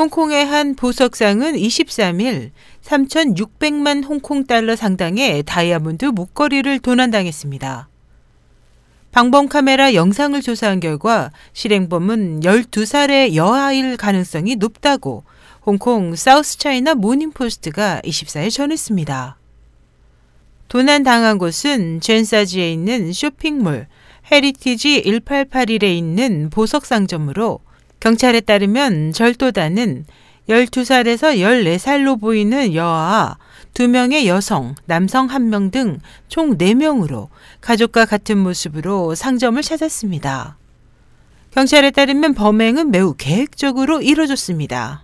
홍콩의 한 보석상은 23일 3,600만 홍콩 달러 상당의 다이아몬드 목걸이를 도난당했습니다. 방범 카메라 영상을 조사한 결과 실행범은 12살의 여아일 가능성이 높다고 홍콩 사우스 차이나 모닝포스트가 24일 전했습니다. 도난 당한 곳은 젠사지에 있는 쇼핑몰 헤리티지 1881에 있는 보석 상점으로 경찰에 따르면 절도단은 12살에서 14살로 보이는 여아 2명의 여성, 남성 1명 등 총 4명으로 가족과 같은 모습으로 상점을 찾았습니다. 경찰에 따르면 범행은 매우 계획적으로 이뤄졌습니다.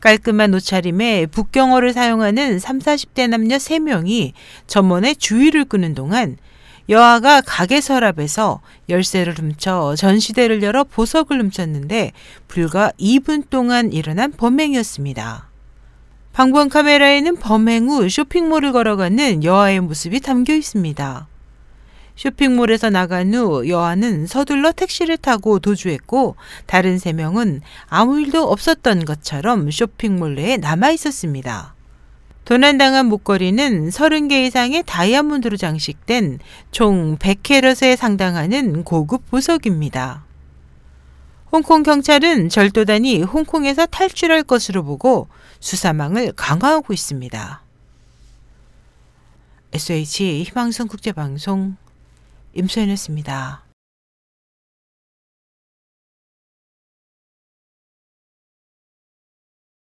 깔끔한 옷차림에 북경어를 사용하는 3, 40대 남녀 3명이 전문의 주의를 끄는 동안 여아가 가게 서랍에서 열쇠를 훔쳐 전시대를 열어 보석을 훔쳤는데 불과 2분 동안 일어난 범행이었습니다. 방범 카메라에는 범행 후 쇼핑몰을 걸어가는 여아의 모습이 담겨 있습니다. 쇼핑몰에서 나간 후 여아는 서둘러 택시를 타고 도주했고 다른 세 명은 아무 일도 없었던 것처럼 쇼핑몰 내에 남아 있었습니다. 도난당한 목걸이는 30개 이상의 다이아몬드로 장식된 총 100캐럿에 상당하는 고급 보석입니다. 홍콩 경찰은 절도단이 홍콩에서 탈출할 것으로 보고 수사망을 강화하고 있습니다. SH 희망성 국제방송 임소연이었습니다.